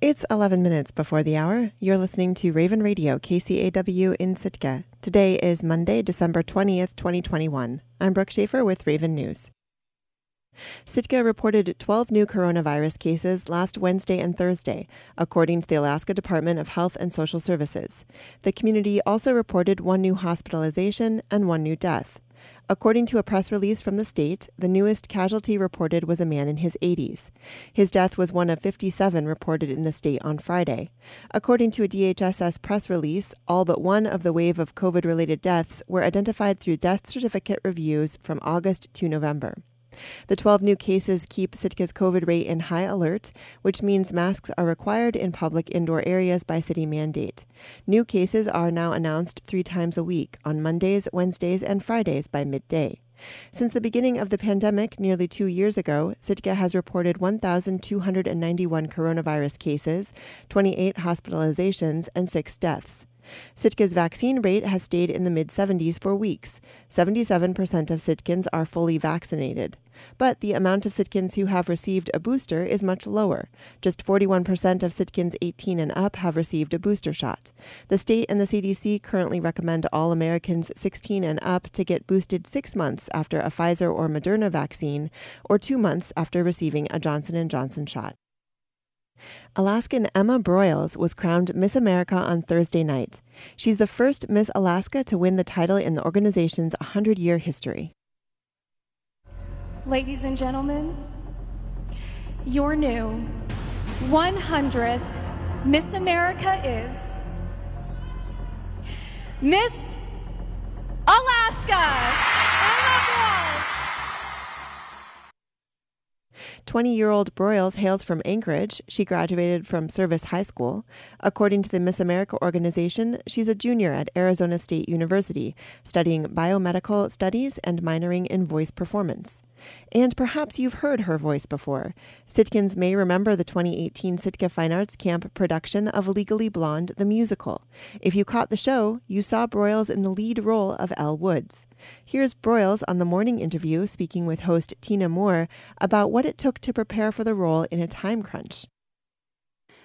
It's 11 minutes before the hour. You're listening to Raven Radio, KCAW in Sitka. Today is Monday, December 20th, 2021. I'm Brooke Schaefer with Raven News. Sitka reported 12 new coronavirus cases last Wednesday and Thursday, according to the Alaska Department of Health and Social Services. The community also reported one new hospitalization and one new death. According to a press release from the state, the newest casualty reported was a man in his 80s. His death was one of 57 reported in the state on Friday. According to a DHSS press release, all but one of the wave of COVID related deaths were identified through death certificate reviews from August to November. The 12 new cases keep Sitka's COVID rate in high alert, which means masks are required in public indoor areas by city mandate. New cases are now announced three times a week on Mondays, Wednesdays, and Fridays by midday. Since the beginning of the pandemic nearly two years ago, Sitka has reported 1,291 coronavirus cases, 28 hospitalizations, and six deaths. Sitka's vaccine rate has stayed in the mid 70s for weeks. 77% of Sitkans are fully vaccinated. But the amount of Sitkans who have received a booster is much lower. Just 41% of Sitkans 18 and up have received a booster shot. The state and the CDC currently recommend all Americans 16 and up to get boosted six months after a Pfizer or Moderna vaccine, or two months after receiving a Johnson & Johnson shot. Alaskan Emma Broyles was crowned Miss America on Thursday night. She's the first Miss Alaska to win the title in the organization's 100 year history. Ladies and gentlemen, your new 100th Miss America is Miss Alaska. 20 year old Broyles hails from Anchorage. She graduated from Service High School. According to the Miss America organization, she's a junior at Arizona State University, studying biomedical studies and minoring in voice performance. And perhaps you've heard her voice before. Sitkans may remember the 2018 Sitka Fine Arts Camp production of Legally Blonde, the musical. If you caught the show, you saw Broyles in the lead role of Elle Woods. Here's Broyles on the morning interview speaking with host Tina Moore about what it took to prepare for the role in a time crunch.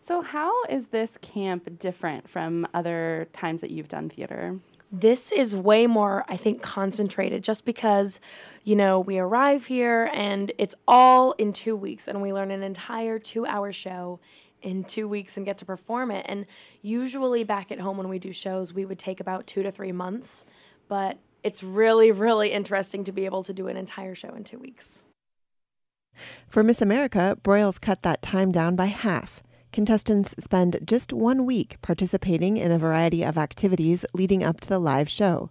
So, how is this camp different from other times that you've done theater? This is way more, I think, concentrated just because, you know, we arrive here and it's all in two weeks and we learn an entire two hour show in two weeks and get to perform it. And usually back at home when we do shows, we would take about two to three months. But it's really, really interesting to be able to do an entire show in two weeks. For Miss America, Broyles cut that time down by half. Contestants spend just one week participating in a variety of activities leading up to the live show.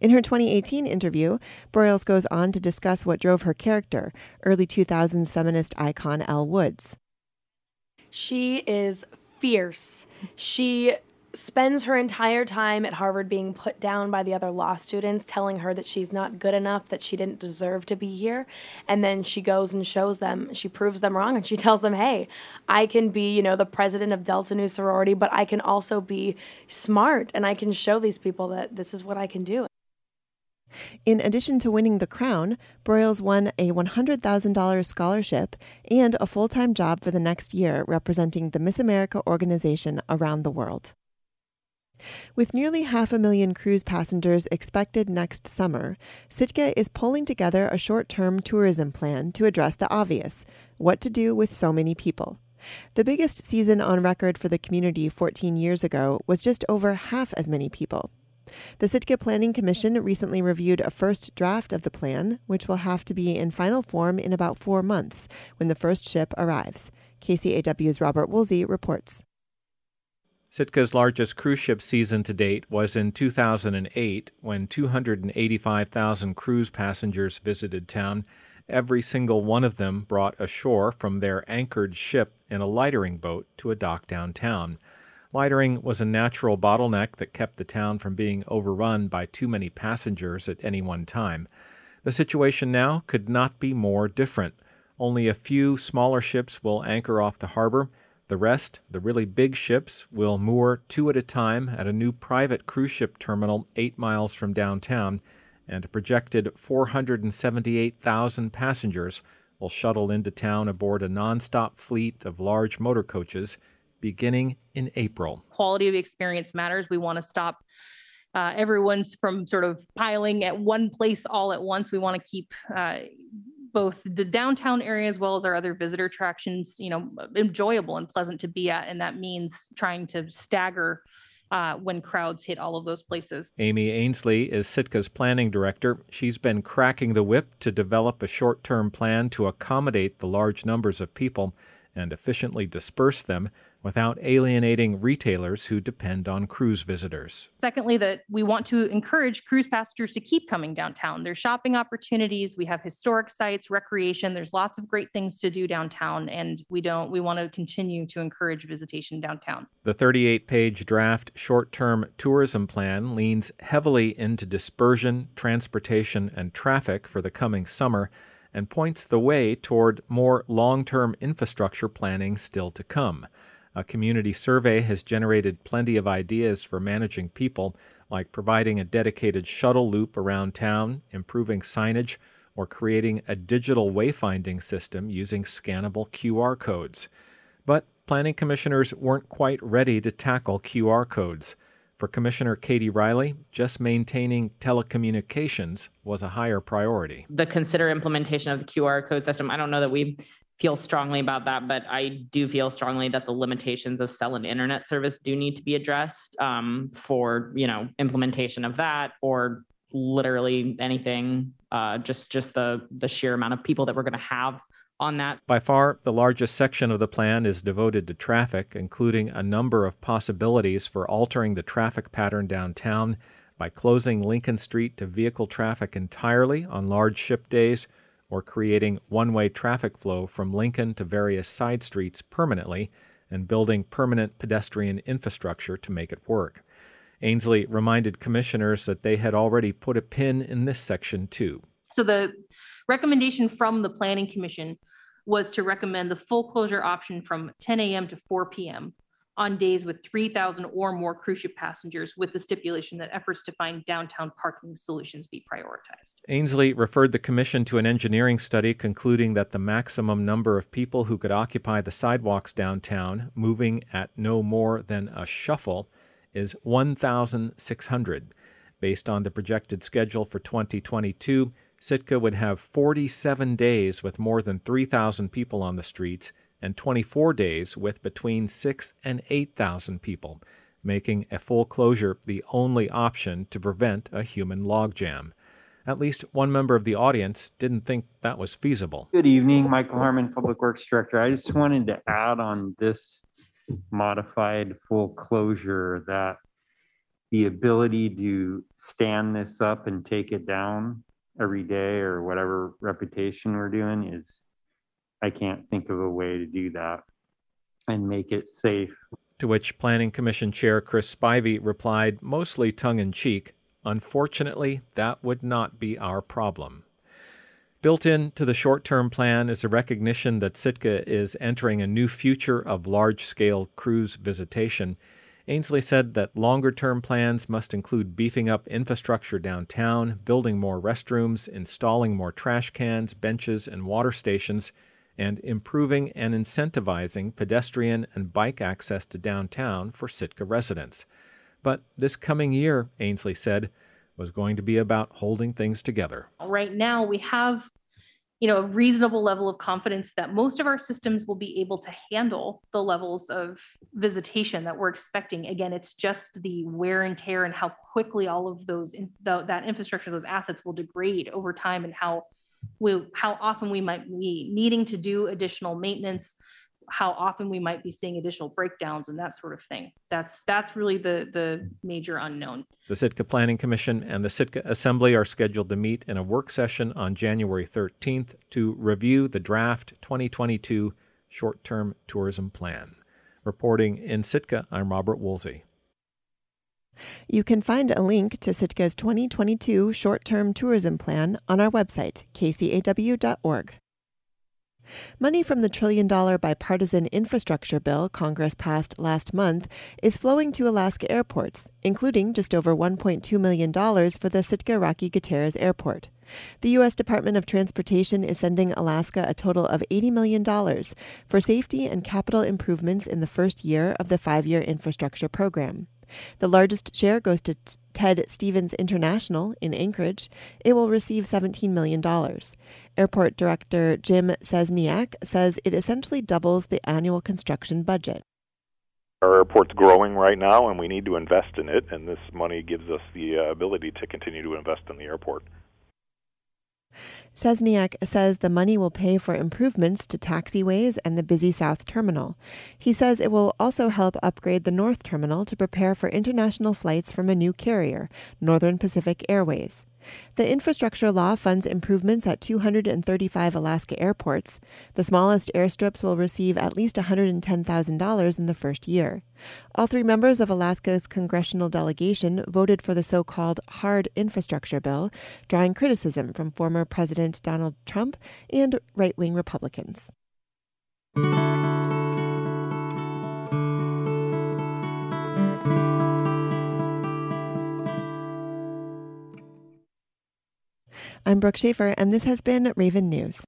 In her 2018 interview, Broyles goes on to discuss what drove her character, early 2000s feminist icon Elle Woods. She is fierce. She spends her entire time at Harvard being put down by the other law students, telling her that she's not good enough, that she didn't deserve to be here. And then she goes and shows them, she proves them wrong, and she tells them, hey, I can be, you know, the president of Delta Nu Sorority, but I can also be smart and I can show these people that this is what I can do. In addition to winning the crown, Broyles won a $100,000 scholarship and a full time job for the next year representing the Miss America organization around the world. With nearly half a million cruise passengers expected next summer, Sitka is pulling together a short term tourism plan to address the obvious what to do with so many people. The biggest season on record for the community 14 years ago was just over half as many people. The Sitka Planning Commission recently reviewed a first draft of the plan, which will have to be in final form in about four months when the first ship arrives. KCAW's Robert Woolsey reports. Sitka's largest cruise ship season to date was in 2008 when 285,000 cruise passengers visited town. Every single one of them brought ashore from their anchored ship in a lightering boat to a dock downtown. Lightering was a natural bottleneck that kept the town from being overrun by too many passengers at any one time. The situation now could not be more different. Only a few smaller ships will anchor off the harbor the rest, the really big ships, will moor two at a time at a new private cruise ship terminal eight miles from downtown, and a projected 478,000 passengers will shuttle into town aboard a nonstop fleet of large motor coaches beginning in April. Quality of experience matters. We want to stop uh, everyone's from sort of piling at one place all at once. We want to keep uh, both the downtown area as well as our other visitor attractions, you know, enjoyable and pleasant to be at. And that means trying to stagger uh, when crowds hit all of those places. Amy Ainslie is Sitka's planning director. She's been cracking the whip to develop a short term plan to accommodate the large numbers of people and efficiently disperse them without alienating retailers who depend on cruise visitors. Secondly, that we want to encourage cruise passengers to keep coming downtown. There's shopping opportunities, we have historic sites, recreation, there's lots of great things to do downtown and we don't we want to continue to encourage visitation downtown. The 38-page draft short-term tourism plan leans heavily into dispersion, transportation, and traffic for the coming summer and points the way toward more long term infrastructure planning still to come. A community survey has generated plenty of ideas for managing people, like providing a dedicated shuttle loop around town, improving signage, or creating a digital wayfinding system using scannable QR codes. But planning commissioners weren't quite ready to tackle QR codes. For Commissioner Katie Riley, just maintaining telecommunications was a higher priority. The consider implementation of the QR code system, I don't know that we feel strongly about that, but I do feel strongly that the limitations of cell and internet service do need to be addressed um, for you know implementation of that or literally anything. Uh, just just the the sheer amount of people that we're going to have on that. By far, the largest section of the plan is devoted to traffic, including a number of possibilities for altering the traffic pattern downtown by closing Lincoln Street to vehicle traffic entirely on large ship days or creating one way traffic flow from Lincoln to various side streets permanently and building permanent pedestrian infrastructure to make it work. Ainslie reminded commissioners that they had already put a pin in this section too. So the recommendation from the Planning Commission was to recommend the full closure option from 10 a.m. to 4 p.m on days with 3,000 or more cruise ship passengers with the stipulation that efforts to find downtown parking solutions be prioritized. Ainslie referred the commission to an engineering study concluding that the maximum number of people who could occupy the sidewalks downtown, moving at no more than a shuffle, is 1,600. Based on the projected schedule for 2022, Sitka would have 47 days with more than 3,000 people on the streets and 24 days with between 6 and 8,000 people, making a full closure the only option to prevent a human logjam. At least one member of the audience didn't think that was feasible. Good evening, Michael Harmon, Public Works Director. I just wanted to add on this modified full closure that the ability to stand this up and take it down every day or whatever reputation we're doing is I can't think of a way to do that and make it safe. To which Planning Commission Chair Chris Spivey replied, mostly tongue in cheek, Unfortunately, that would not be our problem. Built into the short term plan is a recognition that Sitka is entering a new future of large scale cruise visitation. Ainslie said that longer term plans must include beefing up infrastructure downtown, building more restrooms, installing more trash cans, benches, and water stations, and improving and incentivizing pedestrian and bike access to downtown for Sitka residents. But this coming year, Ainslie said, was going to be about holding things together. Right now, we have you know a reasonable level of confidence that most of our systems will be able to handle the levels of visitation that we're expecting again it's just the wear and tear and how quickly all of those in, the, that infrastructure those assets will degrade over time and how we, how often we might be needing to do additional maintenance, how often we might be seeing additional breakdowns and that sort of thing. That's that's really the the major unknown. The Sitka Planning Commission and the Sitka Assembly are scheduled to meet in a work session on January 13th to review the draft 2022 short-term tourism plan. Reporting in Sitka, I'm Robert Woolsey. You can find a link to Sitka's 2022 short term tourism plan on our website, kcaw.org. Money from the trillion dollar bipartisan infrastructure bill Congress passed last month is flowing to Alaska airports, including just over $1.2 million for the Sitka Rocky Gutierrez Airport. The U.S. Department of Transportation is sending Alaska a total of $80 million for safety and capital improvements in the first year of the five year infrastructure program. The largest share goes to Ted Stevens International in Anchorage. It will receive $17 million. Airport Director Jim Szczesniak says it essentially doubles the annual construction budget. Our airport's growing right now, and we need to invest in it, and this money gives us the uh, ability to continue to invest in the airport. Szczesniak says the money will pay for improvements to taxiways and the busy South Terminal. He says it will also help upgrade the North Terminal to prepare for international flights from a new carrier, Northern Pacific Airways. The infrastructure law funds improvements at 235 Alaska airports. The smallest airstrips will receive at least $110,000 in the first year. All three members of Alaska's congressional delegation voted for the so called hard infrastructure bill, drawing criticism from former President Donald Trump and right wing Republicans. I'm Brooke Schaefer, and this has been Raven News.